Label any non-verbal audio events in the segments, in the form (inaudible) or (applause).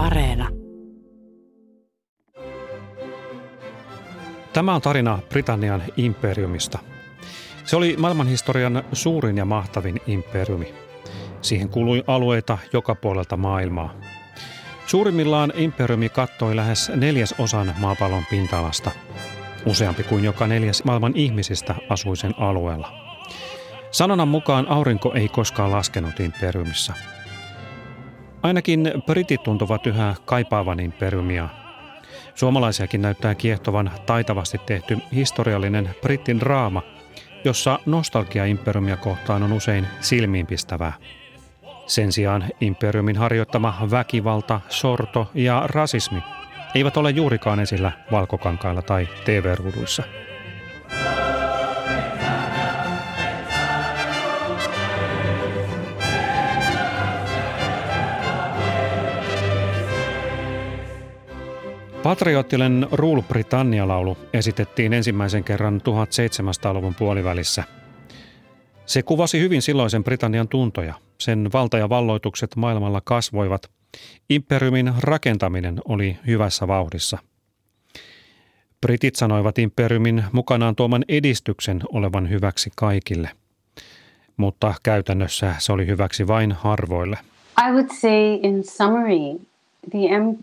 Areena. Tämä on tarina Britannian imperiumista. Se oli maailmanhistorian suurin ja mahtavin imperiumi. Siihen kului alueita joka puolelta maailmaa. Suurimmillaan imperiumi kattoi lähes neljäs osan maapallon pinta-alasta. Useampi kuin joka neljäs maailman ihmisistä asui sen alueella. Sanonnan mukaan aurinko ei koskaan laskenut imperiumissa. Ainakin britit tuntuvat yhä kaipaavan imperiumia. Suomalaisiakin näyttää kiehtovan taitavasti tehty historiallinen brittin draama, jossa nostalgia imperiumia kohtaan on usein silmiinpistävää. Sen sijaan imperiumin harjoittama väkivalta, sorto ja rasismi eivät ole juurikaan esillä valkokankailla tai TV-ruuduissa. Patriottinen Rule Britannia-laulu esitettiin ensimmäisen kerran 1700-luvun puolivälissä. Se kuvasi hyvin silloisen Britannian tuntoja. Sen valta ja valloitukset maailmalla kasvoivat. Imperiumin rakentaminen oli hyvässä vauhdissa. Britit sanoivat imperiumin mukanaan tuoman edistyksen olevan hyväksi kaikille. Mutta käytännössä se oli hyväksi vain harvoille. I would say in summary, the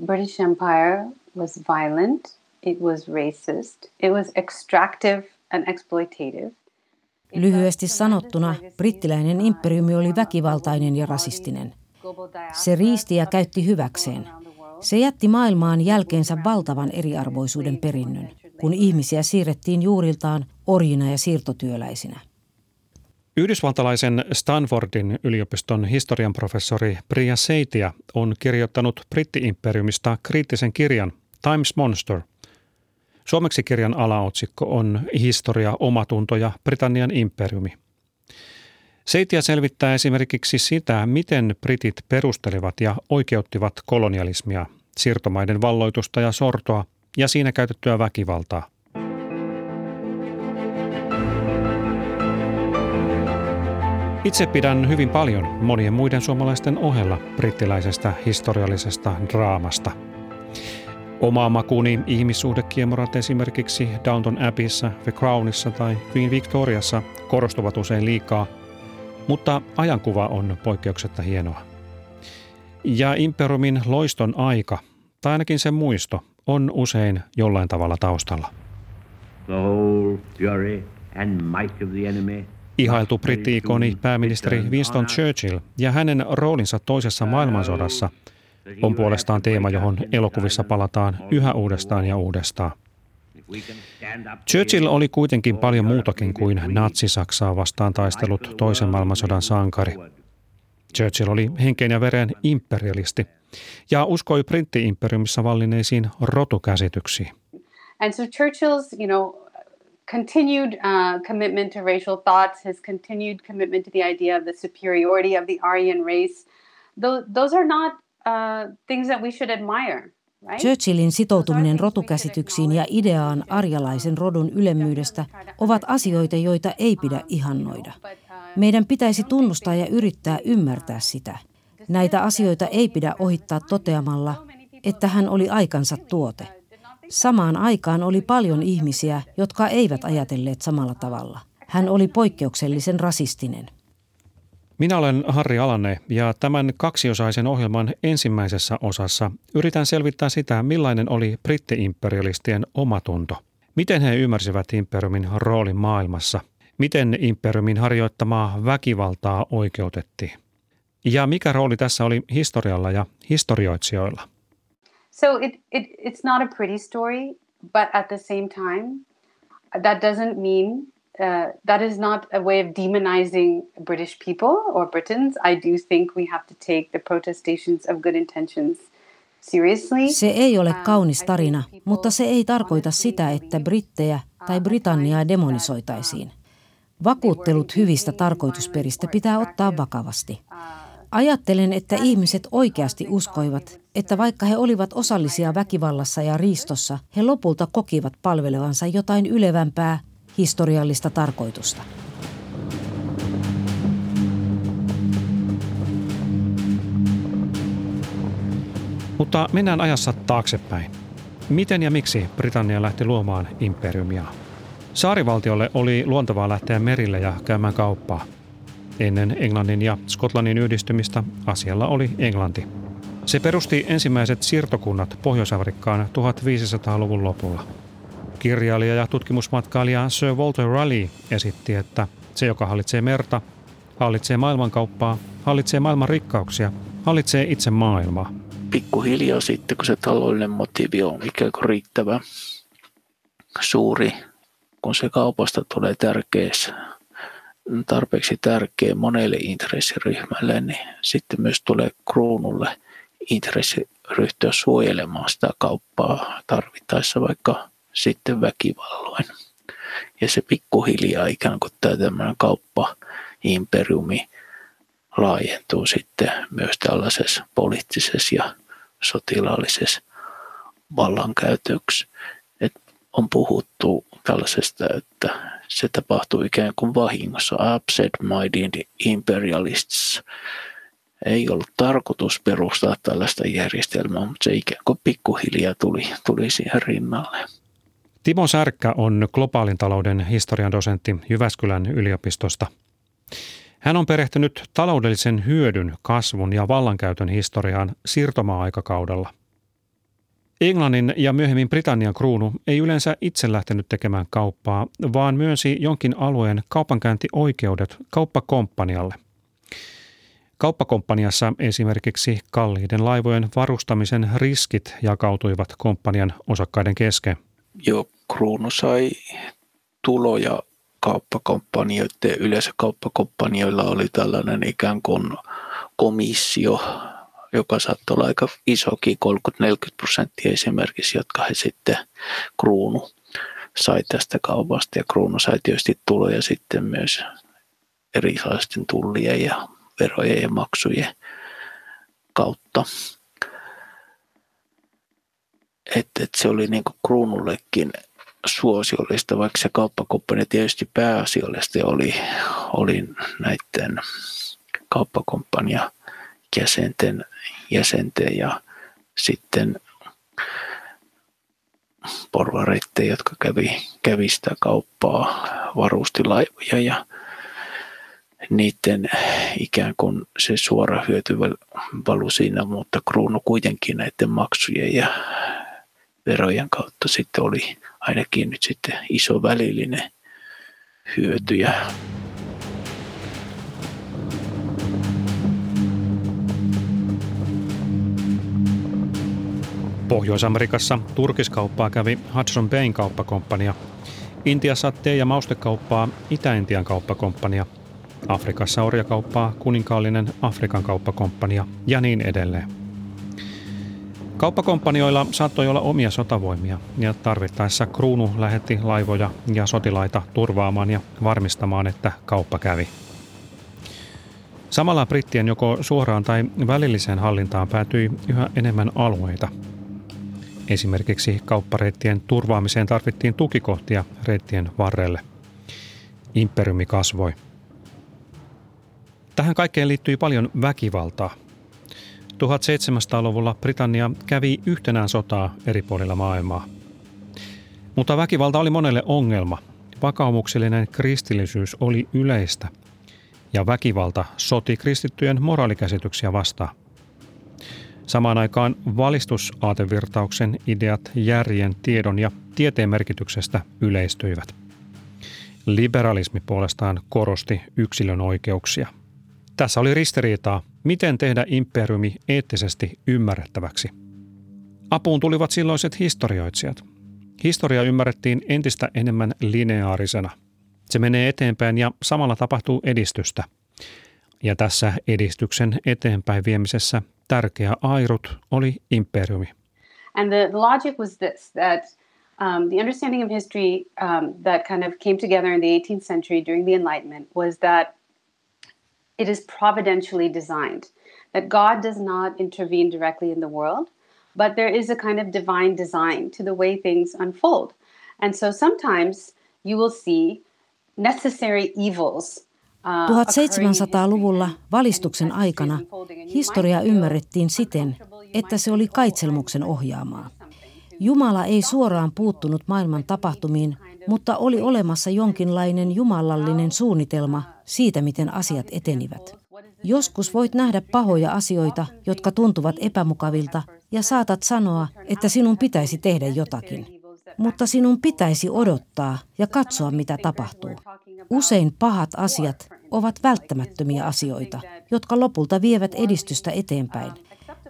British Empire was violent, it was racist, it was extractive and exploitative. Lyhyesti sanottuna, brittiläinen imperiumi oli väkivaltainen ja rasistinen. Se riisti ja käytti hyväkseen. Se jätti maailmaan jälkeensä valtavan eriarvoisuuden perinnön, kun ihmisiä siirrettiin juuriltaan orjina ja siirtotyöläisinä. Yhdysvaltalaisen Stanfordin yliopiston historian professori Priya Seitia on kirjoittanut brittiimperiumista kriittisen kirjan Times Monster. Suomeksi kirjan alaotsikko on Historia, omatunto ja Britannian imperiumi. Seitia selvittää esimerkiksi sitä, miten britit perustelivat ja oikeuttivat kolonialismia, siirtomaiden valloitusta ja sortoa ja siinä käytettyä väkivaltaa. Itse pidän hyvin paljon monien muiden suomalaisten ohella brittiläisestä historiallisesta draamasta – Omaa makuuni ihmissuhdekiemorat esimerkiksi Downton Abbeyssä, The Crownissa tai Queen Victoriassa korostuvat usein liikaa, mutta ajankuva on poikkeuksetta hienoa. Ja Imperiumin loiston aika, tai ainakin sen muisto, on usein jollain tavalla taustalla. The whole fury and might of the enemy Ihailtu britti-ikoni pääministeri Winston Churchill ja hänen roolinsa toisessa maailmansodassa – on puolestaan teema, johon elokuvissa palataan yhä uudestaan ja uudestaan. Churchill oli kuitenkin paljon muutakin kuin natsi-Saksaa vastaan taistelut toisen maailmansodan sankari. Churchill oli henkeen ja veren imperialisti ja uskoi britti-imperiumissa vallineisiin rotukäsityksiin. And so Churchill's, you know, continued uh, commitment to racial thoughts, his continued commitment to the idea of the superiority of the Aryan race, those are not uh, things that we should admire. Churchillin sitoutuminen rotukäsityksiin ja ideaan arjalaisen rodun ylemmyydestä ovat asioita, joita ei pidä ihannoida. Meidän pitäisi tunnustaa ja yrittää ymmärtää sitä. Näitä asioita ei pidä ohittaa toteamalla, että hän oli aikansa tuote. Samaan aikaan oli paljon ihmisiä, jotka eivät ajatelleet samalla tavalla. Hän oli poikkeuksellisen rasistinen. Minä olen Harri Alanne ja tämän kaksiosaisen ohjelman ensimmäisessä osassa yritän selvittää sitä, millainen oli brittiimperialistien omatunto. Miten he ymmärsivät imperiumin roolin maailmassa? Miten imperiumin harjoittamaa väkivaltaa oikeutettiin? Ja mikä rooli tässä oli historialla ja historioitsijoilla? So it, it, it's not a pretty story, but at the same time, that doesn't mean uh, that is not a way of demonizing British people or Britons. I do think we have to take the protestations of good intentions seriously. Se ei ole um, kaunis tarina, mutta se ei tarkoita sitä, että brittejä tai Britanniaa demonisoitaisiin. Vakuuttelut hyvistä tarkoitusperistä pitää ottaa vakavasti. Ajattelen, että ihmiset oikeasti uskoivat, että vaikka he olivat osallisia väkivallassa ja riistossa, he lopulta kokivat palvelevansa jotain ylevämpää historiallista tarkoitusta. Mutta mennään ajassa taaksepäin. Miten ja miksi Britannia lähti luomaan imperiumia? Saarivaltiolle oli luontevaa lähteä merille ja käymään kauppaa. Ennen Englannin ja Skotlannin yhdistymistä asialla oli Englanti. Se perusti ensimmäiset siirtokunnat Pohjois-Afrikkaan 1500-luvun lopulla. Kirjailija ja tutkimusmatkailija Sir Walter Raleigh esitti, että se, joka hallitsee merta, hallitsee maailmankauppaa, hallitsee maailman rikkauksia, hallitsee itse maailmaa. Pikkuhiljaa sitten, kun se taloudellinen motiivi on ikään kuin riittävä suuri, kun se kaupasta tulee tärkeässä, tarpeeksi tärkeä monelle intressiryhmälle, niin sitten myös tulee kruunulle intressi ryhtyä suojelemaan sitä kauppaa tarvittaessa vaikka sitten väkivalloin. Ja se pikkuhiljaa ikään kuin tämä tämmöinen kauppa, imperiumi laajentuu sitten myös tällaisessa poliittisessa ja sotilaallisessa vallankäytöksi. Et on puhuttu tällaisesta, että se tapahtuu ikään kuin vahingossa. Absent-minded imperialists ei ollut tarkoitus perustaa tällaista järjestelmää, mutta se ikään kuin pikkuhiljaa tuli, tuli siihen rinnalle. Timo Särkkä on globaalin talouden historian dosentti Jyväskylän yliopistosta. Hän on perehtynyt taloudellisen hyödyn, kasvun ja vallankäytön historiaan siirtomaa-aikakaudella. Englannin ja myöhemmin Britannian kruunu ei yleensä itse lähtenyt tekemään kauppaa, vaan myönsi jonkin alueen kaupankäyntioikeudet kauppakomppanialle. Kauppakomppaniassa esimerkiksi kalliiden laivojen varustamisen riskit jakautuivat komppanian osakkaiden kesken. Joo, kruunu sai tuloja kauppakompanioiden, yleensä kauppakompanioilla oli tällainen ikään kuin komissio, joka saattoi olla aika isokin, 30-40 prosenttia esimerkiksi, jotka he sitten kruunu sai tästä kaupasta ja kruunu sai tietysti tuloja sitten myös erilaisten tullien ja verojen ja maksujen kautta. Että et se oli niin kuin kruunullekin suosiollista, vaikka se kauppakomppania tietysti pääasiallisesti oli, oli näiden kauppakomppania jäsenten, jäsenten ja sitten porvareiden, jotka kävi, kävi sitä kauppaa, varusti laivoja ja niiden ikään kuin se suora hyöty valu siinä, mutta kruunu kuitenkin näiden maksujen ja verojen kautta sitten oli ainakin nyt sitten iso välillinen hyötyjä. Pohjois-Amerikassa turkiskauppaa kävi Hudson Bayn kauppakomppania. Intiassa tee- ja maustekauppaa Itä-Intian kauppakomppania. Afrikassa orjakauppaa kuninkaallinen Afrikan kauppakomppania ja niin edelleen. Kauppakomppanioilla saattoi olla omia sotavoimia ja tarvittaessa kruunu lähetti laivoja ja sotilaita turvaamaan ja varmistamaan, että kauppa kävi. Samalla brittien joko suoraan tai välilliseen hallintaan päätyi yhä enemmän alueita. Esimerkiksi kauppareittien turvaamiseen tarvittiin tukikohtia reittien varrelle. Imperiumi kasvoi. Tähän kaikkeen liittyi paljon väkivaltaa – 1700-luvulla Britannia kävi yhtenään sotaa eri puolilla maailmaa. Mutta väkivalta oli monelle ongelma. Vakaumuksellinen kristillisyys oli yleistä ja väkivalta soti kristittyjen moraalikäsityksiä vastaan. Samaan aikaan valistusaatevirtauksen ideat järjen, tiedon ja tieteen merkityksestä yleistyivät. Liberalismi puolestaan korosti yksilön oikeuksia. Tässä oli ristiriitaa Miten tehdä imperiumi eettisesti ymmärrettäväksi? Apuun tulivat silloiset historioitsijat. Historia ymmärrettiin entistä enemmän lineaarisena. Se menee eteenpäin ja samalla tapahtuu edistystä. Ja tässä edistyksen eteenpäin viemisessä tärkeä airut oli imperiumi. And the logic was this, that um, the understanding of history um, that kind of came together in the 18th century during the Enlightenment was that it is providentially designed, that God does not intervene directly in the world, but there is a kind of divine design to the way things unfold. And so sometimes you will see necessary evils 1700-luvulla uh, valistuksen aikana historia ymmärrettiin siten, että se oli kaitselmuksen ohjaamaa. Jumala ei suoraan puuttunut maailman tapahtumiin, mutta oli olemassa jonkinlainen jumalallinen suunnitelma siitä, miten asiat etenivät. Joskus voit nähdä pahoja asioita, jotka tuntuvat epämukavilta, ja saatat sanoa, että sinun pitäisi tehdä jotakin. Mutta sinun pitäisi odottaa ja katsoa, mitä tapahtuu. Usein pahat asiat ovat välttämättömiä asioita, jotka lopulta vievät edistystä eteenpäin.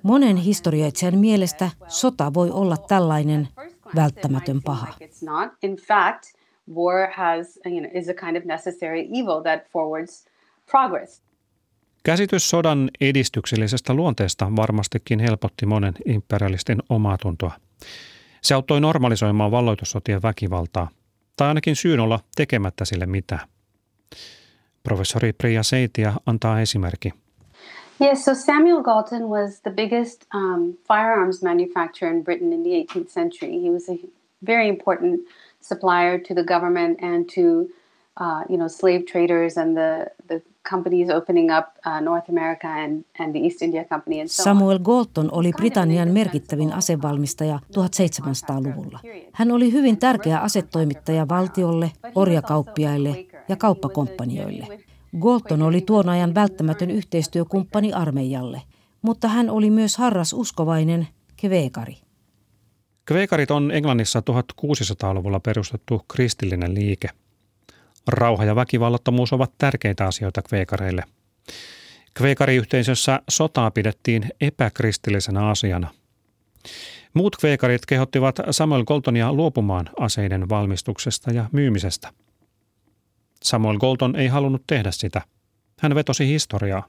Monen historioitsijan mielestä sota voi olla tällainen välttämätön paha. War has, you know, is a kind of necessary evil that forwards progress. Käsitys sodan edistyksellisestä luonteesta varmastikin helpotti monen imperialistin omatuntoa. Se auttoi normalisoimaan valloitussotien väkivaltaa, tai ainakin syyn olla tekemättä sille mitään. Professori Priya Seitia antaa esimerkki. Yes, so Samuel Galton was the biggest um, firearms manufacturer in Britain in the 18th century. He was a very important supplier to the government and to uh, you know slave traders and the the companies opening up uh, North America and, and the East India Company and so Samuel Galton oli Britannian merkittävin asevalmistaja 1700-luvulla. Hän oli hyvin tärkeä asetoimittaja valtiolle, orjakauppiaille ja kauppakomppanioille. Galton oli tuon ajan välttämätön yhteistyökumppani armeijalle, mutta hän oli myös harras uskovainen kveekari. Kveekarit on Englannissa 1600-luvulla perustettu kristillinen liike – Rauha ja väkivallattomuus ovat tärkeitä asioita kveekareille. Kveekariyhteisössä sotaa pidettiin epäkristillisenä asiana. Muut kveekarit kehottivat Samuel Coltonia luopumaan aseiden valmistuksesta ja myymisestä. Samuel Colton ei halunnut tehdä sitä. Hän vetosi historiaa.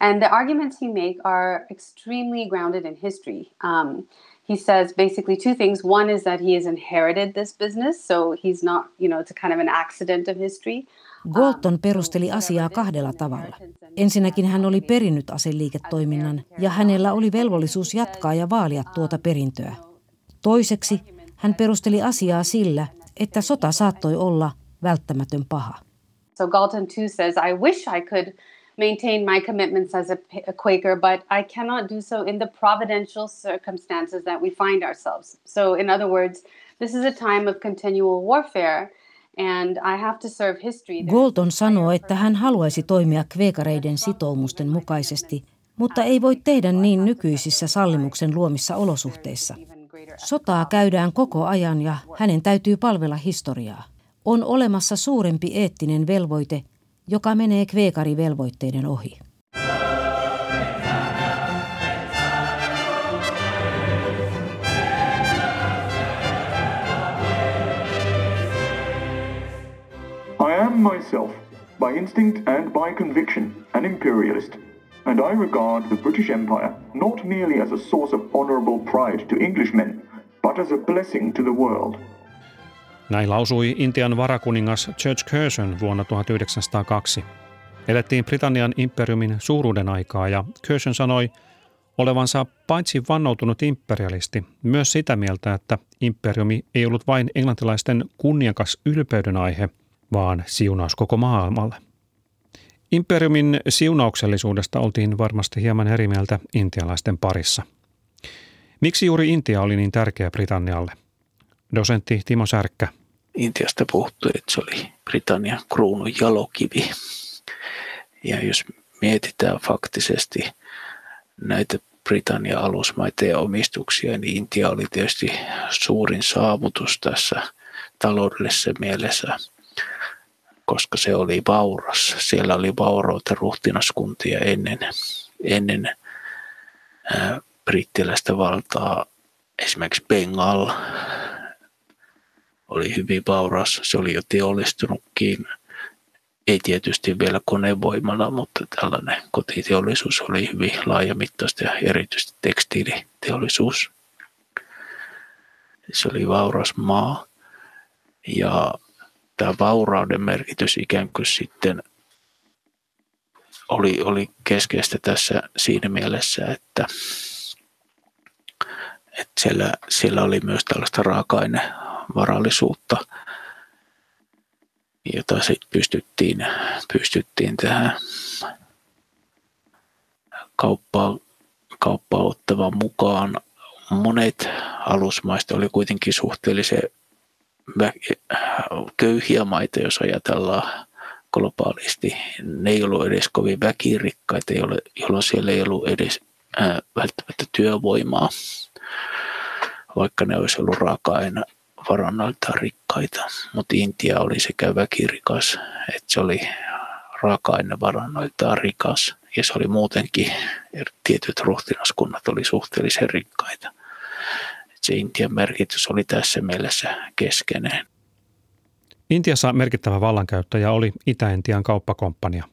And the arguments he make are extremely grounded in history. Um, he says basically two things. One is that he has inherited this business, so he's not, you know, it's a kind of an accident of history. Galton perusteli asiaa kahdella tavalla. Ensinnäkin hän oli perinnyt aseliiketoiminnan ja hänellä oli velvollisuus jatkaa ja vaalia tuota perintöä. Toiseksi hän perusteli asiaa sillä, että sota saattoi olla välttämätön paha. So Galton too says, I wish I could maintain my commitments as a, a, Quaker, but I cannot do so in the providential circumstances that we find ourselves. So, in other words, this is a time of continual warfare. And I have to serve history. Golton sanoo, että hän haluaisi toimia kveekareiden sitoumusten mukaisesti, mutta ei voi tehdä niin nykyisissä sallimuksen luomissa olosuhteissa. Sotaa käydään koko ajan ja hänen täytyy palvella historiaa. On olemassa suurempi eettinen velvoite joka menee kveekarivelvoitteiden ohi. I am myself, by instinct and by conviction, an imperialist, and I regard the British Empire not merely as a source of honourable pride to Englishmen, but as a blessing to the world – näin lausui Intian varakuningas George Curzon vuonna 1902. Elettiin Britannian imperiumin suuruuden aikaa ja Curzon sanoi olevansa paitsi vannoutunut imperialisti, myös sitä mieltä, että imperiumi ei ollut vain englantilaisten kunniakas ylpeyden aihe, vaan siunaus koko maailmalle. Imperiumin siunauksellisuudesta oltiin varmasti hieman eri mieltä intialaisten parissa. Miksi juuri Intia oli niin tärkeä Britannialle? Dosentti Timo Särkkä. Intiasta puhuttui, että se oli Britannian kruunun jalokivi. Ja jos mietitään faktisesti näitä Britannian alusmaiden omistuksia, niin Intia oli tietysti suurin saavutus tässä taloudellisessa mielessä, koska se oli vauras. Siellä oli vaurautta ruhtinaskuntia ennen, ennen brittiläistä valtaa. Esimerkiksi Bengal oli hyvin vauras. Se oli jo teollistunutkin. Ei tietysti vielä konevoimalla, mutta tällainen kotiteollisuus oli hyvin laajamittaista ja erityisesti tekstiiliteollisuus. Se oli vauras maa. Ja tämä vaurauden merkitys ikään kuin sitten oli, oli keskeistä tässä siinä mielessä, että, että siellä, siellä oli myös tällaista raaka-aine varallisuutta, jota sitten pystyttiin, pystyttiin tähän kauppaan, kauppaa ottava mukaan. Monet alusmaista oli kuitenkin suhteellisen köyhiä maita, jos ajatellaan globaalisti. Ne ei ollut edes kovin väkirikkaita, jolloin siellä ei ollut edes välttämättä työvoimaa, vaikka ne olisi ollut raaka-aine varannoiltaan rikkaita. Mutta Intia oli sekä väkirikas, että se oli raaka-ainevarannoiltaan rikas ja se oli muutenkin, tietyt ruhtinaskunnat oli suhteellisen rikkaita. Se Intian merkitys oli tässä mielessä keskeinen. Intiassa merkittävä vallankäyttäjä oli Itä-Intian kauppakomppania.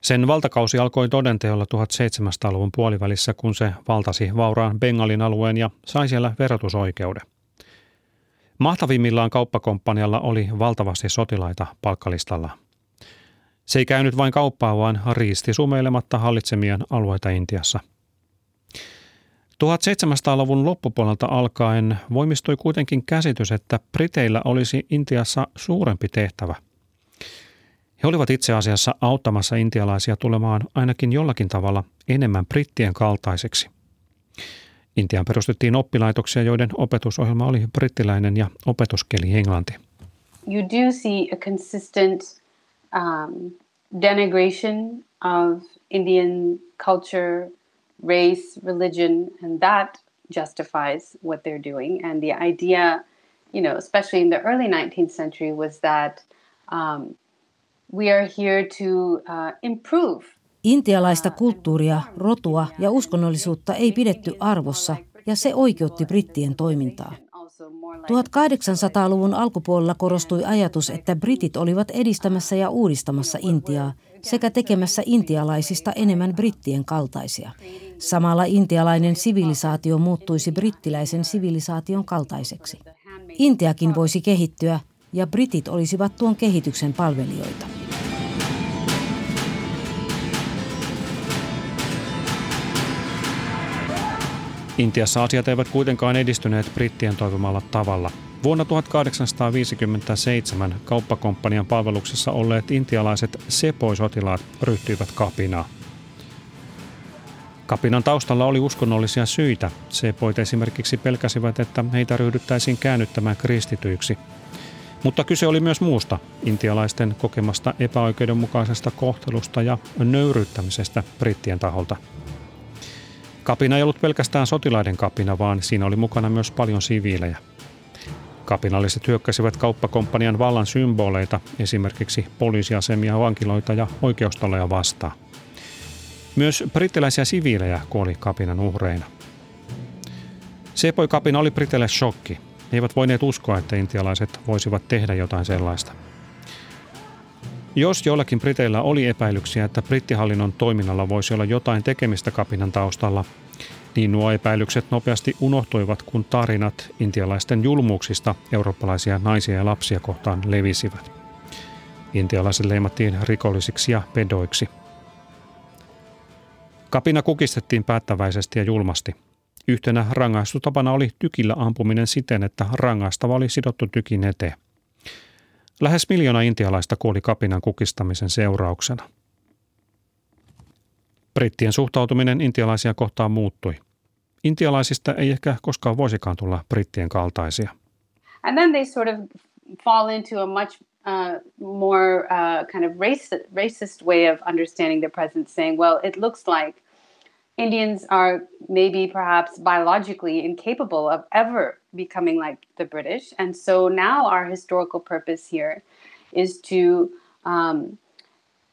Sen valtakausi alkoi todenteolla 1700-luvun puolivälissä, kun se valtasi vauraan Bengalin alueen ja sai siellä verotusoikeuden. Mahtavimmillaan kauppakomppanialla oli valtavasti sotilaita palkkalistalla. Se ei käynyt vain kauppaa, vaan riisti sumeilematta hallitsemien alueita Intiassa. 1700-luvun loppupuolelta alkaen voimistui kuitenkin käsitys, että Briteillä olisi Intiassa suurempi tehtävä. He olivat itse asiassa auttamassa intialaisia tulemaan ainakin jollakin tavalla enemmän brittien kaltaiseksi. Intian perustettiin oppilaitoksia, joiden opetusohjelma oli brittiläinen ja opetuskeli englanti. You do see a consistent um, denigration of Indian culture, race, religion, and that justifies what they're doing. And the idea, you know, especially in the early 19th century, was that um, we are here to uh, improve. Intialaista kulttuuria, rotua ja uskonnollisuutta ei pidetty arvossa, ja se oikeutti brittien toimintaa. 1800-luvun alkupuolella korostui ajatus, että britit olivat edistämässä ja uudistamassa Intiaa sekä tekemässä intialaisista enemmän brittien kaltaisia. Samalla intialainen sivilisaatio muuttuisi brittiläisen sivilisaation kaltaiseksi. Intiakin voisi kehittyä ja britit olisivat tuon kehityksen palvelijoita. Intiassa asiat eivät kuitenkaan edistyneet brittien toivomalla tavalla. Vuonna 1857 kauppakomppanian palveluksessa olleet intialaiset sepoisotilaat ryhtyivät kapinaan. Kapinan taustalla oli uskonnollisia syitä. Sepoit esimerkiksi pelkäsivät, että heitä ryhdyttäisiin käännyttämään kristityiksi. Mutta kyse oli myös muusta, intialaisten kokemasta epäoikeudenmukaisesta kohtelusta ja nöyryttämisestä brittien taholta – Kapina ei ollut pelkästään sotilaiden kapina, vaan siinä oli mukana myös paljon siviilejä. Kapinalliset hyökkäsivät kauppakomppanian vallan symboleita, esimerkiksi poliisiasemia, vankiloita ja oikeustaloja vastaan. Myös brittiläisiä siviilejä kuoli kapinan uhreina. Sepoi-kapina oli Briteille shokki. He eivät voineet uskoa, että intialaiset voisivat tehdä jotain sellaista. Jos joillakin Briteillä oli epäilyksiä, että brittihallinnon toiminnalla voisi olla jotain tekemistä kapinan taustalla, niin nuo epäilykset nopeasti unohtuivat, kun tarinat intialaisten julmuuksista eurooppalaisia naisia ja lapsia kohtaan levisivät. Intialaiset leimattiin rikollisiksi ja pedoiksi. Kapina kukistettiin päättäväisesti ja julmasti. Yhtenä rangaistutapana oli tykillä ampuminen siten, että rangaistava oli sidottu tykin eteen. Lähes miljoona intialaista kuoli kapinan kukistamisen seurauksena. Brittien suhtautuminen intialaisia kohtaan muuttui. Intialaisista ei ehkä koskaan voisikaan tulla brittien kaltaisia. And then they sort of fall into a much uh, more uh, kind of racist, racist way of understanding the present, saying, well, it looks like Indians are maybe perhaps biologically incapable of ever becoming like the British. And so now our historical purpose here is to um,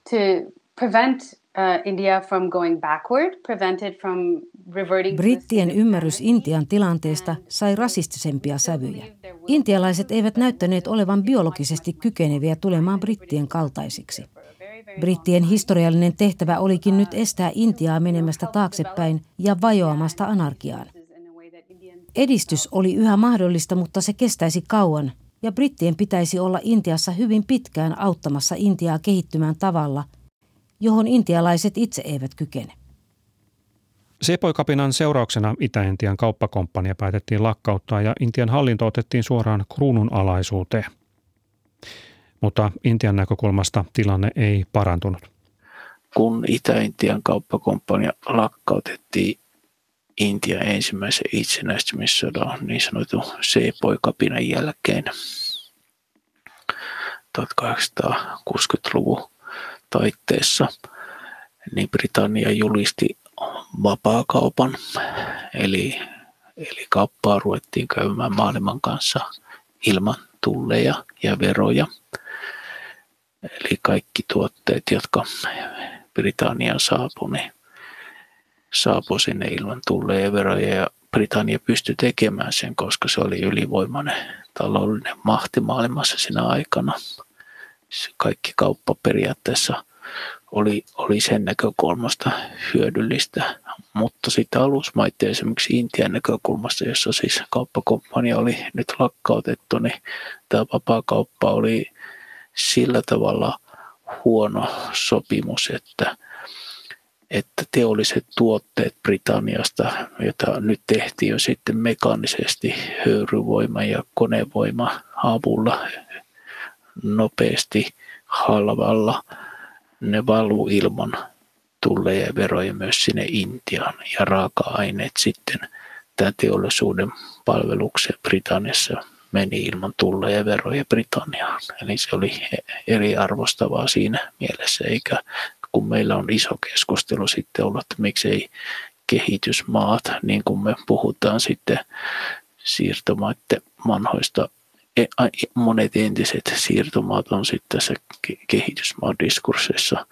to prevent uh, India from going backward, prevent it from reverting Brittien ymmärrys Intian tilanteesta sai rasistisempia sävyjä. Intialaiset eivät näyttäneet olevan biologisesti kykeneviä tulemaan brittien kaltaisiksi. Brittien historiallinen tehtävä olikin nyt estää Intiaa menemästä taaksepäin ja vajoamasta anarkiaan. Edistys oli yhä mahdollista, mutta se kestäisi kauan, ja brittien pitäisi olla Intiassa hyvin pitkään auttamassa Intiaa kehittymään tavalla, johon intialaiset itse eivät kykene. Sepoikapinan seurauksena Itä-Intian kauppakomppania päätettiin lakkauttaa ja Intian hallinto otettiin suoraan kruunun alaisuuteen mutta Intian näkökulmasta tilanne ei parantunut. Kun Itä-Intian kauppakomppania lakkautettiin, Intian ensimmäisen itsenäistymissodan niin sanotun C-poikapinan jälkeen 1860-luvun taitteessa, niin Britannia julisti vapaakaupan, eli, eli kauppaa ruvettiin käymään maailman kanssa ilman tulleja ja veroja. Eli kaikki tuotteet, jotka Britanniaan saapui, niin saapui sinne ilman tulleja veroja ja Britannia pystyi tekemään sen, koska se oli ylivoimainen taloudellinen mahti maailmassa siinä aikana. Kaikki kauppa periaatteessa oli, oli sen näkökulmasta hyödyllistä, mutta sitten alusmaiden esimerkiksi Intian näkökulmasta, jossa siis kauppakomppania oli nyt lakkautettu, niin tämä vapaakauppa oli sillä tavalla huono sopimus, että, että teolliset tuotteet Britanniasta, joita nyt tehtiin jo sitten mekaanisesti höyryvoima ja konevoima avulla nopeasti halvalla, ne valuu ilman tulleja ja veroja myös sinne Intiaan ja raaka-aineet sitten tämä teollisuuden palvelukseen Britanniassa meni ilman tulleja ja veroja Britanniaan. Eli se oli eriarvostavaa siinä mielessä, eikä kun meillä on iso keskustelu sitten ollut, että miksei kehitysmaat, niin kuin me puhutaan sitten siirtomaiden vanhoista e, monet entiset siirtomaat on sitten tässä kehitysmaadiskursseissa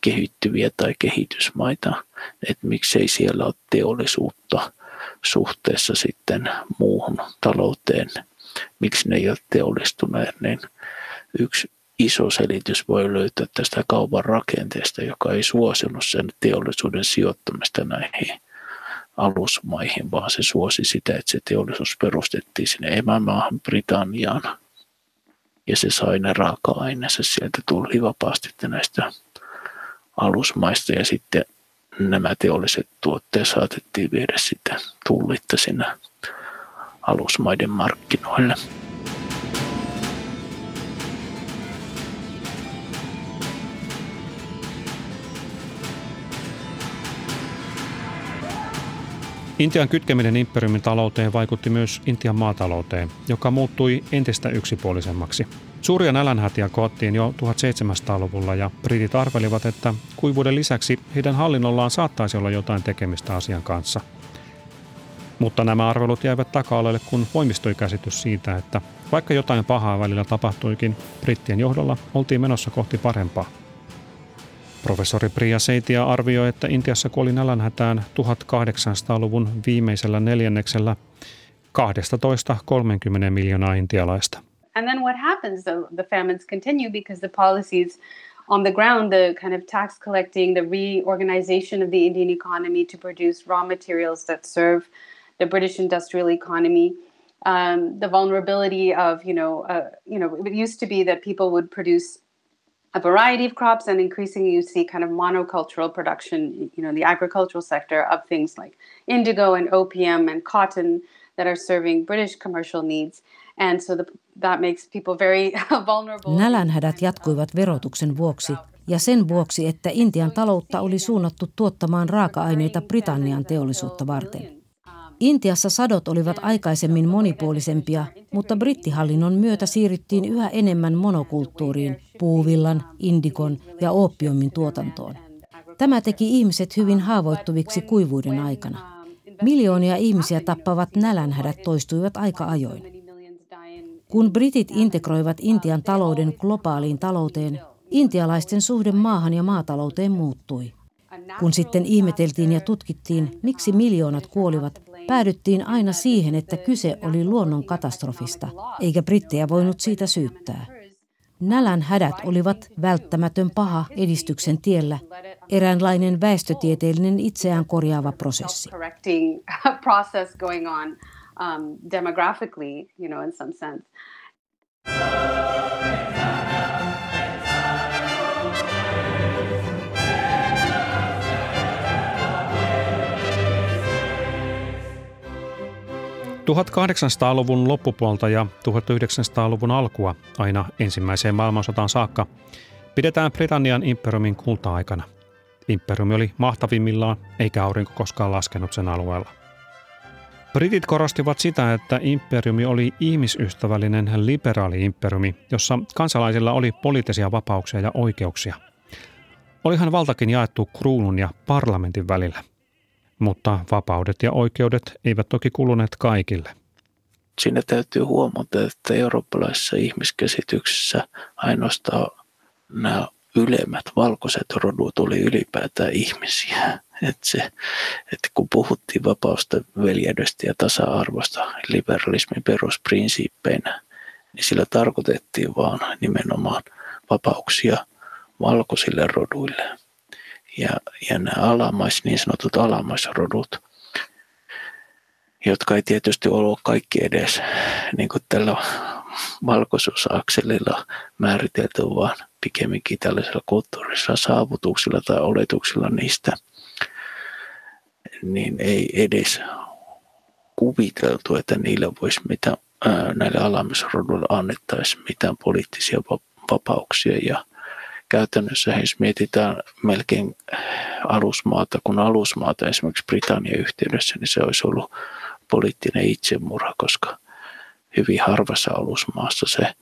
kehittyviä tai kehitysmaita, että miksei siellä ole teollisuutta suhteessa sitten muuhun talouteen. Miksi ne ei ole teollistuneet, niin yksi iso selitys voi löytää tästä kaupan rakenteesta, joka ei suosinut sen teollisuuden sijoittamista näihin alusmaihin, vaan se suosi sitä, että se teollisuus perustettiin sinne emämaahan Britanniaan. Ja se sai ne raaka-aineensa sieltä tuli vapaasti näistä alusmaista ja sitten nämä teolliset tuotteet saatettiin viedä sitten tullitta sinne alusmaiden markkinoille. Intian kytkeminen imperiumin talouteen vaikutti myös Intian maatalouteen, joka muuttui entistä yksipuolisemmaksi. Suuria nälänhätiä koottiin jo 1700-luvulla ja britit arvelivat, että kuivuuden lisäksi heidän hallinnollaan saattaisi olla jotain tekemistä asian kanssa – mutta nämä arvelut jäivät taka kun voimistui käsitys siitä, että vaikka jotain pahaa välillä tapahtuikin, brittien johdolla oltiin menossa kohti parempaa. Professori Priya Seitia arvioi, että Intiassa kuoli nälänhätään 1800-luvun viimeisellä neljänneksellä 12-30 miljoonaa intialaista. And then what happens? The, the famines continue because the policies on the ground, the kind of tax collecting, the reorganization of the Indian economy to produce raw materials that serve – the British industrial economy, um, the vulnerability of you know uh, you know it used to be that people would produce a variety of crops and increasingly you see kind of monocultural production you know the agricultural sector of things like indigo and opium and cotton that are serving British commercial needs and so the, that makes people very (laughs) vulnerable. Nälänhädät jatkuivat verotuksen vuoksi ja sen vuoksi, että Intian taloutta oli suunnattu tuottamaan raaka-aineita Britannian teollisuutta varten. Intiassa sadot olivat aikaisemmin monipuolisempia, mutta brittihallinnon myötä siirryttiin yhä enemmän monokulttuuriin, puuvillan, indikon ja ooppiomin tuotantoon. Tämä teki ihmiset hyvin haavoittuviksi kuivuuden aikana. Miljoonia ihmisiä tappavat nälänhädät toistuivat aika ajoin. Kun britit integroivat Intian talouden globaaliin talouteen, intialaisten suhde maahan ja maatalouteen muuttui. Kun sitten ihmeteltiin ja tutkittiin, miksi miljoonat kuolivat, päädyttiin aina siihen, että kyse oli luonnon katastrofista, eikä brittejä voinut siitä syyttää. Nälän hädät olivat välttämätön paha edistyksen tiellä, eräänlainen väestötieteellinen itseään korjaava prosessi. Um, demographically, you know, in some sense. 1800-luvun loppupuolta ja 1900-luvun alkua aina ensimmäiseen maailmansotaan saakka pidetään Britannian imperiumin kulta-aikana. Imperiumi oli mahtavimmillaan, eikä aurinko koskaan laskenut sen alueella. Britit korostivat sitä, että imperiumi oli ihmisystävällinen liberaali imperiumi, jossa kansalaisilla oli poliittisia vapauksia ja oikeuksia. Olihan valtakin jaettu kruunun ja parlamentin välillä. Mutta vapaudet ja oikeudet eivät toki kuluneet kaikille. Siinä täytyy huomata, että eurooppalaisessa ihmiskäsityksessä ainoastaan nämä ylemmät valkoiset rodut oli ylipäätään ihmisiä. Että, se, että kun puhuttiin vapausta, veljeydestä ja tasa-arvosta liberalismin perusprinsiippeinä, niin sillä tarkoitettiin vaan nimenomaan vapauksia valkoisille roduille. Ja, ja nämä alamais, niin sanotut alamaisrodut, jotka ei tietysti ollut kaikki edes niin kuin tällä valkoisuusakselilla määritelty, vaan pikemminkin tällaisilla kulttuurisilla saavutuksilla tai oletuksilla niistä, niin ei edes kuviteltu, että niillä voisi mitä, näille alamisroduille annettaisiin mitään poliittisia vapauksia ja käytännössä jos mietitään melkein alusmaata kun alusmaata esimerkiksi Britannian yhteydessä, niin se olisi ollut poliittinen itsemurha, koska hyvin harvassa alusmaassa se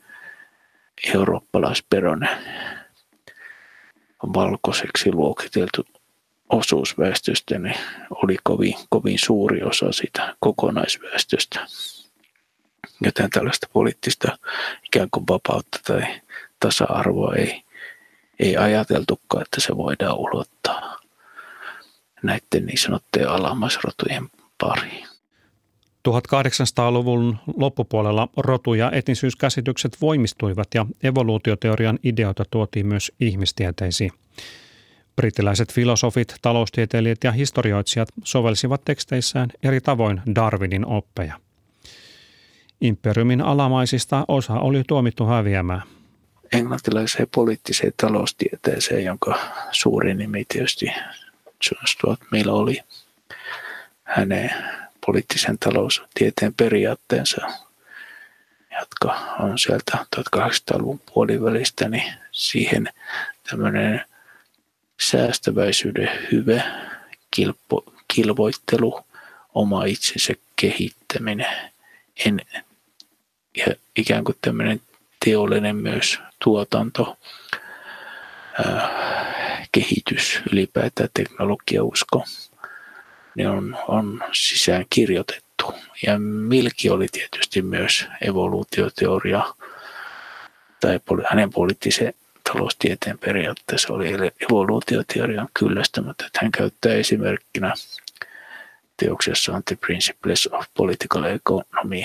eurooppalaisperonen valkoiseksi luokiteltu osuus väestöstä niin oli kovin, kovin suuri osa sitä kokonaisväestöstä. Joten tällaista poliittista ikään kuin vapautta tai tasa-arvoa ei, ei ajateltukaan, että se voidaan ulottaa näiden niin sanottujen alamaisrotujen pariin. 1800-luvun loppupuolella rotu- ja etnisyyskäsitykset voimistuivat ja evoluutioteorian ideoita tuotiin myös ihmistieteisiin. Brittiläiset filosofit, taloustieteilijät ja historioitsijat sovelsivat teksteissään eri tavoin Darwinin oppeja. Imperiumin alamaisista osa oli tuomittu häviämään. Englantilaiseen poliittiseen taloustieteeseen, jonka suuri nimi tietysti John Stuart Mill oli, hänen poliittisen taloustieteen periaatteensa, jotka on sieltä 1800-luvun puolivälistä, niin siihen tämmöinen säästäväisyyden hyve, kilpo, kilvoittelu, oma itsensä kehittäminen en, ja ikään kuin tämmöinen teollinen myös tuotanto, kehitys, ylipäätään teknologiausko ne on, on sisään kirjoitettu. Ja Milki oli tietysti myös evoluutioteoria, tai hänen poliittisen taloustieteen periaatteessa oli evoluutioteorian kyllästämättä, että hän käyttää esimerkkinä teoksessaan The Principles of Political Economy,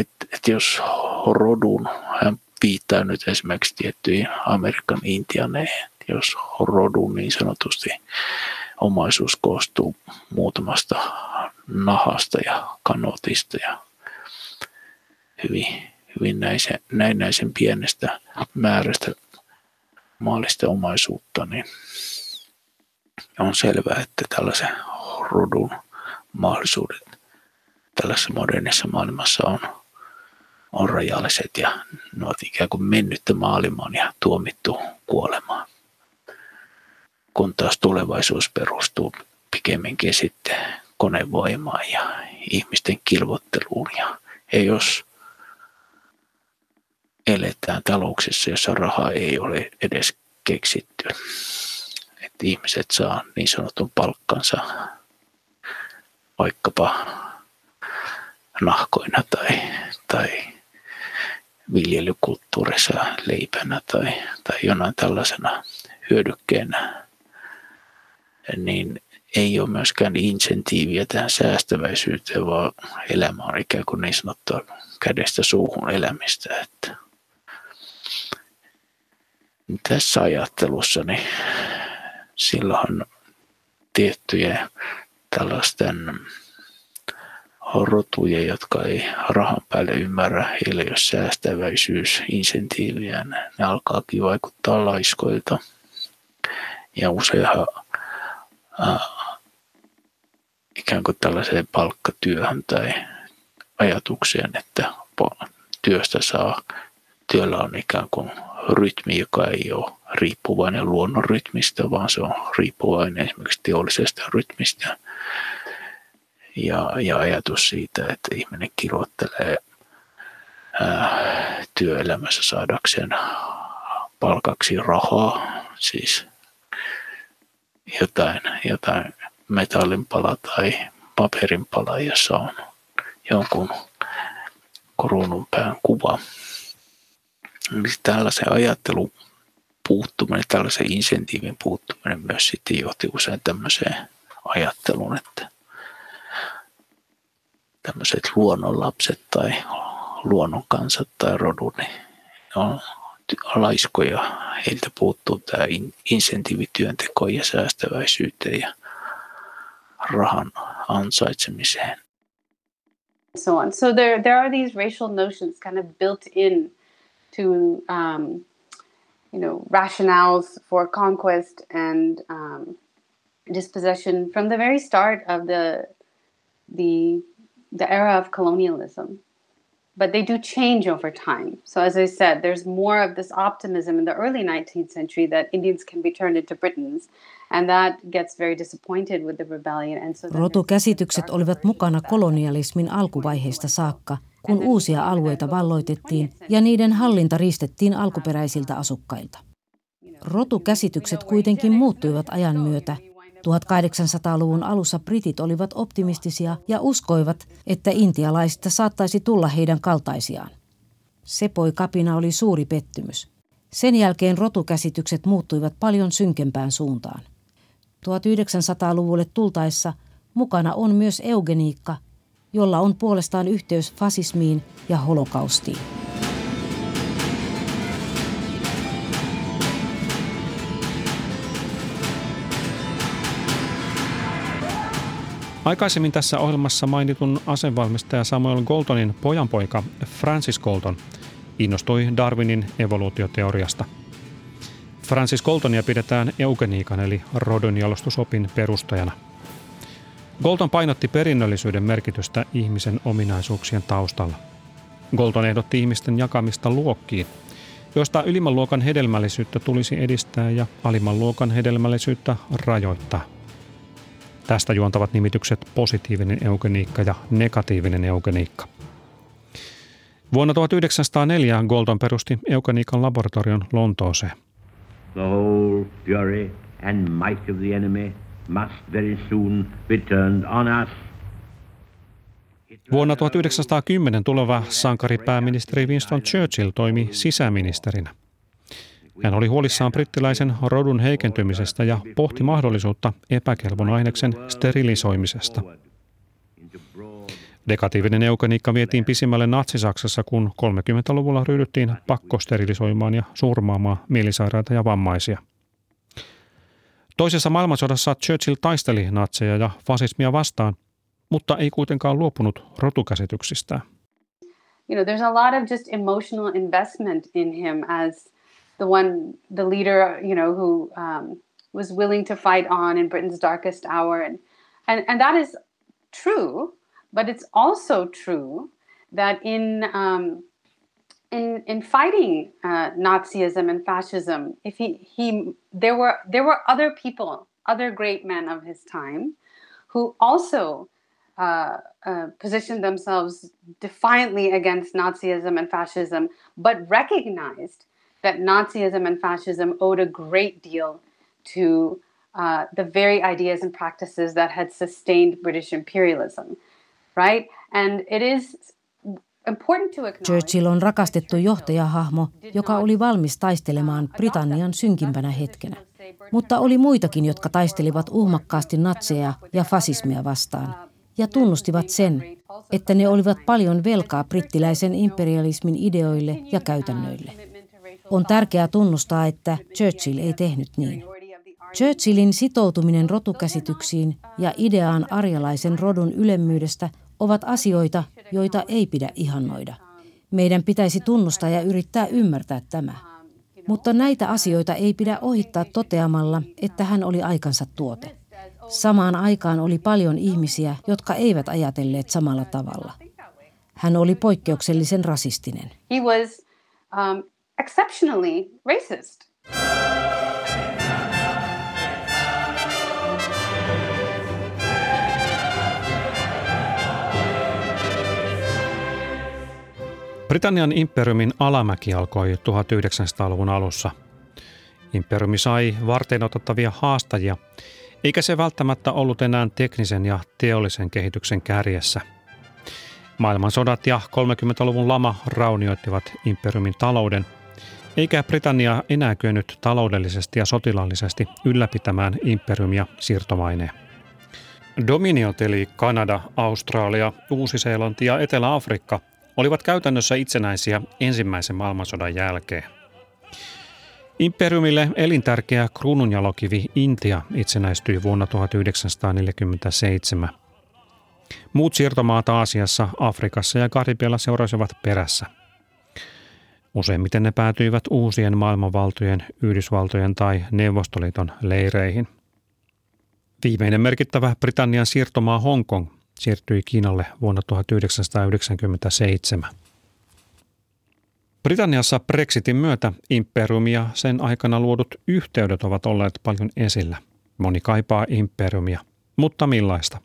että et jos rodun, hän viittaa nyt esimerkiksi tiettyihin Amerikan intianeihin, jos rodun niin sanotusti omaisuus koostuu muutamasta nahasta ja kanotista ja hyvin, hyvin näisen, näennäisen pienestä määrästä maallista omaisuutta, niin on selvää, että tällaisen rodun mahdollisuudet tällaisessa modernissa maailmassa on, on rajalliset ja ne ovat ikään kuin mennyttä maailmaan ja tuomittu kuolemaan kun taas tulevaisuus perustuu pikemminkin sitten konevoimaan ja ihmisten kilvotteluun. Ja, jos eletään talouksissa, jossa rahaa ei ole edes keksitty, että ihmiset saa niin sanotun palkkansa vaikkapa nahkoina tai, tai viljelykulttuurissa leipänä tai, tai jonain tällaisena hyödykkeenä niin ei ole myöskään insentiiviä tähän säästäväisyyteen, vaan elämä on ikään kuin niin sanottua kädestä suuhun elämistä. Että tässä ajattelussa niin silloin tiettyjä tällaisten rotuja, jotka ei rahan päälle ymmärrä, heillä ei ole säästäväisyys, insentiiviä, ne alkaakin vaikuttaa laiskoilta. Ja useinhan äh, ikään kuin tällaiseen palkkatyöhön tai ajatukseen, että työstä saa, työllä on ikään kuin rytmi, joka ei ole riippuvainen luonnon rytmistä, vaan se on riippuvainen esimerkiksi teollisesta rytmistä. Ja, ja ajatus siitä, että ihminen kirjoittelee ää, työelämässä saadakseen palkaksi rahaa, siis jotain, jotain metallinpala tai paperinpala, jossa on jonkun kruununpään kuva. Eli tällaisen ajattelun puuttuminen, tällaisen insentiivin puuttuminen myös sitten johti usein tämmöiseen ajatteluun, että tämmöiset luonnonlapset tai luonnonkansat tai rodut, niin on laiskoja. Heiltä puuttuu tämä insentiivi työntekoon ja säästäväisyyteen ja rahan ansaitsemiseen. So on. So there, there are these racial notions kind of built in to um, you know rationales for conquest and um, dispossession from the very start of the the the era of colonialism but they do change over time. So, as I said, there's more of this optimism in the early 19th century that Indians can be turned into Britons, and that gets very disappointed with the rebellion. And so Rotukäsitykset olivat mukana kolonialismin alkuvaiheesta saakka, kun uusia alueita valloitettiin ja niiden hallinta riistettiin alkuperäisiltä asukkailta. Rotukäsitykset kuitenkin muuttuivat ajan myötä 1800-luvun alussa britit olivat optimistisia ja uskoivat, että intialaisista saattaisi tulla heidän kaltaisiaan. Sepoi kapina oli suuri pettymys. Sen jälkeen rotukäsitykset muuttuivat paljon synkempään suuntaan. 1900-luvulle tultaessa mukana on myös eugeniikka, jolla on puolestaan yhteys fasismiin ja holokaustiin. Aikaisemmin tässä ohjelmassa mainitun asevalmistaja Samuel Goltonin pojanpoika Francis Golton innostui Darwinin evoluutioteoriasta. Francis Goltonia pidetään eugeniikan eli rodonjalostusopin perustajana. Golton painotti perinnöllisyyden merkitystä ihmisen ominaisuuksien taustalla. Golton ehdotti ihmisten jakamista luokkiin, joista ylimmän luokan hedelmällisyyttä tulisi edistää ja alimman luokan hedelmällisyyttä rajoittaa. Tästä juontavat nimitykset positiivinen eugeniikka ja negatiivinen eugeniikka. Vuonna 1904 Golton perusti eugeniikan laboratorion Lontooseen. The whole fury and might of the enemy must very soon be turned on us. Vuonna 1910 tuleva sankari pääministeri Winston Churchill toimi sisäministerinä. Hän oli huolissaan brittiläisen rodun heikentymisestä ja pohti mahdollisuutta epäkelvon aineksen sterilisoimisesta. Negatiivinen eugeniikka vietiin pisimmälle Natsi-Saksassa, kun 30-luvulla ryhdyttiin pakkosterilisoimaan ja surmaamaan mielisairaita ja vammaisia. Toisessa maailmansodassa Churchill taisteli natseja ja fasismia vastaan, mutta ei kuitenkaan luopunut rotukäsityksistään. You know, there's a lot of just emotional investment in him as the one, the leader, you know, who um, was willing to fight on in Britain's darkest hour, and and and that is true. But it's also true that in um, in in fighting uh, Nazism and fascism, if he he there were there were other people, other great men of his time, who also uh, uh, positioned themselves defiantly against Nazism and fascism, but recognized that Nazism and fascism owed a great deal to uh, the very ideas and practices that had sustained British imperialism, right? And it is Churchill on rakastettu johtajahahmo, joka oli valmis taistelemaan Britannian synkimpänä hetkenä. Mutta oli muitakin, jotka taistelivat uhmakkaasti natseja ja fasismia vastaan ja tunnustivat sen, että ne olivat paljon velkaa brittiläisen imperialismin ideoille ja käytännöille. On tärkeää tunnustaa, että Churchill ei tehnyt niin. Churchillin sitoutuminen rotukäsityksiin ja ideaan arjalaisen rodun ylemmyydestä ovat asioita, joita ei pidä ihannoida. Meidän pitäisi tunnustaa ja yrittää ymmärtää tämä. Mutta näitä asioita ei pidä ohittaa toteamalla, että hän oli aikansa tuote. Samaan aikaan oli paljon ihmisiä, jotka eivät ajatelleet samalla tavalla. Hän oli poikkeuksellisen rasistinen. He was, um, exceptionally racist. Britannian imperiumin alamäki alkoi 1900-luvun alussa. Imperiumi sai varten otettavia haastajia, eikä se välttämättä ollut enää teknisen ja teollisen kehityksen kärjessä. Maailmansodat ja 30-luvun lama raunioittivat imperiumin talouden – eikä Britannia enää kyennyt taloudellisesti ja sotilaallisesti ylläpitämään imperiumia siirtomaineen. Dominiot eli Kanada, Australia, Uusi-Seelanti ja Etelä-Afrikka olivat käytännössä itsenäisiä ensimmäisen maailmansodan jälkeen. Imperiumille elintärkeä kruununjalokivi Intia itsenäistyi vuonna 1947. Muut siirtomaat Aasiassa, Afrikassa ja Karibialla seurasivat perässä. Useimmiten ne päätyivät uusien maailmanvaltojen, Yhdysvaltojen tai Neuvostoliiton leireihin. Viimeinen merkittävä Britannian siirtomaa Hongkong siirtyi Kiinalle vuonna 1997. Britanniassa Brexitin myötä imperiumi ja sen aikana luodut yhteydet ovat olleet paljon esillä. Moni kaipaa imperiumia, mutta millaista?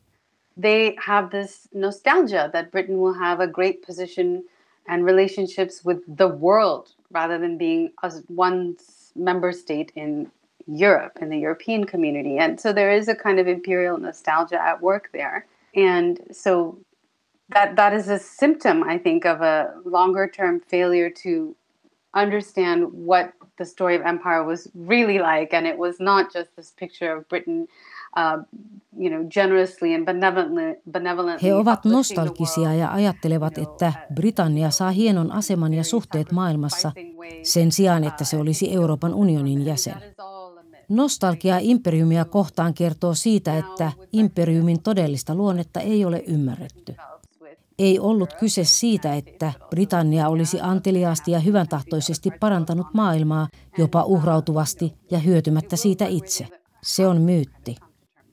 They have this nostalgia that Britain will have a great position and relationships with the world rather than being one member state in Europe, in the European community. And so there is a kind of imperial nostalgia at work there. And so that that is a symptom, I think, of a longer term failure to understand what the story of empire was really like, and it was not just this picture of Britain. Uh, He ovat nostalgisia ja ajattelevat, että Britannia saa hienon aseman ja suhteet maailmassa sen sijaan, että se olisi Euroopan unionin jäsen. Nostalgia imperiumia kohtaan kertoo siitä, että imperiumin todellista luonnetta ei ole ymmärretty. Ei ollut kyse siitä, että Britannia olisi anteliaasti ja hyväntahtoisesti parantanut maailmaa jopa uhrautuvasti ja hyötymättä siitä itse. Se on myytti.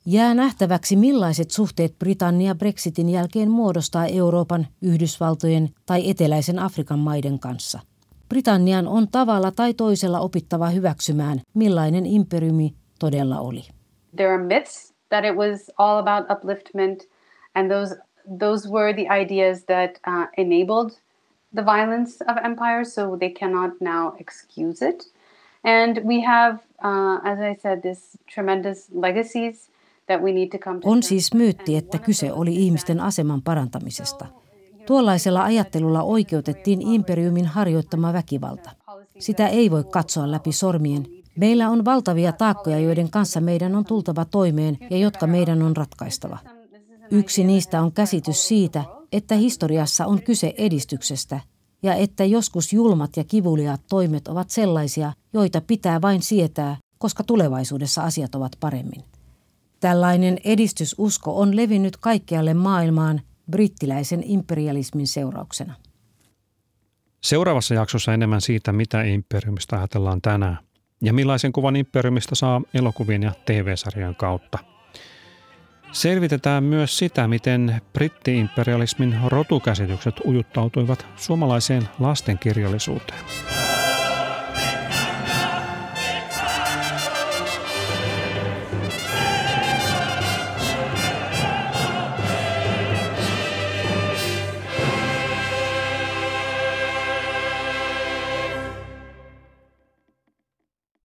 Jää nähtäväksi, millaiset suhteet Britannia Brexitin jälkeen muodostaa Euroopan, Yhdysvaltojen tai eteläisen Afrikan maiden kanssa. Britannian on tavalla tai toisella opittava hyväksymään, millainen imperiumi todella oli. There are myths that it was all about upliftment and those those were the ideas that uh, enabled the violence of empire, so they cannot now excuse it. And we have, uh, as I said, this tremendous legacies On siis myytti, että kyse oli ihmisten aseman parantamisesta. Tuollaisella ajattelulla oikeutettiin imperiumin harjoittama väkivalta. Sitä ei voi katsoa läpi sormien. Meillä on valtavia taakkoja, joiden kanssa meidän on tultava toimeen ja jotka meidän on ratkaistava. Yksi niistä on käsitys siitä, että historiassa on kyse edistyksestä ja että joskus julmat ja kivuliaat toimet ovat sellaisia, joita pitää vain sietää, koska tulevaisuudessa asiat ovat paremmin. Tällainen edistysusko on levinnyt kaikkialle maailmaan brittiläisen imperialismin seurauksena. Seuraavassa jaksossa enemmän siitä, mitä imperiumista ajatellaan tänään ja millaisen kuvan imperiumista saa elokuvien ja TV-sarjojen kautta – Selvitetään myös sitä, miten brittiimperialismin rotukäsitykset ujuttautuivat suomalaiseen lastenkirjallisuuteen.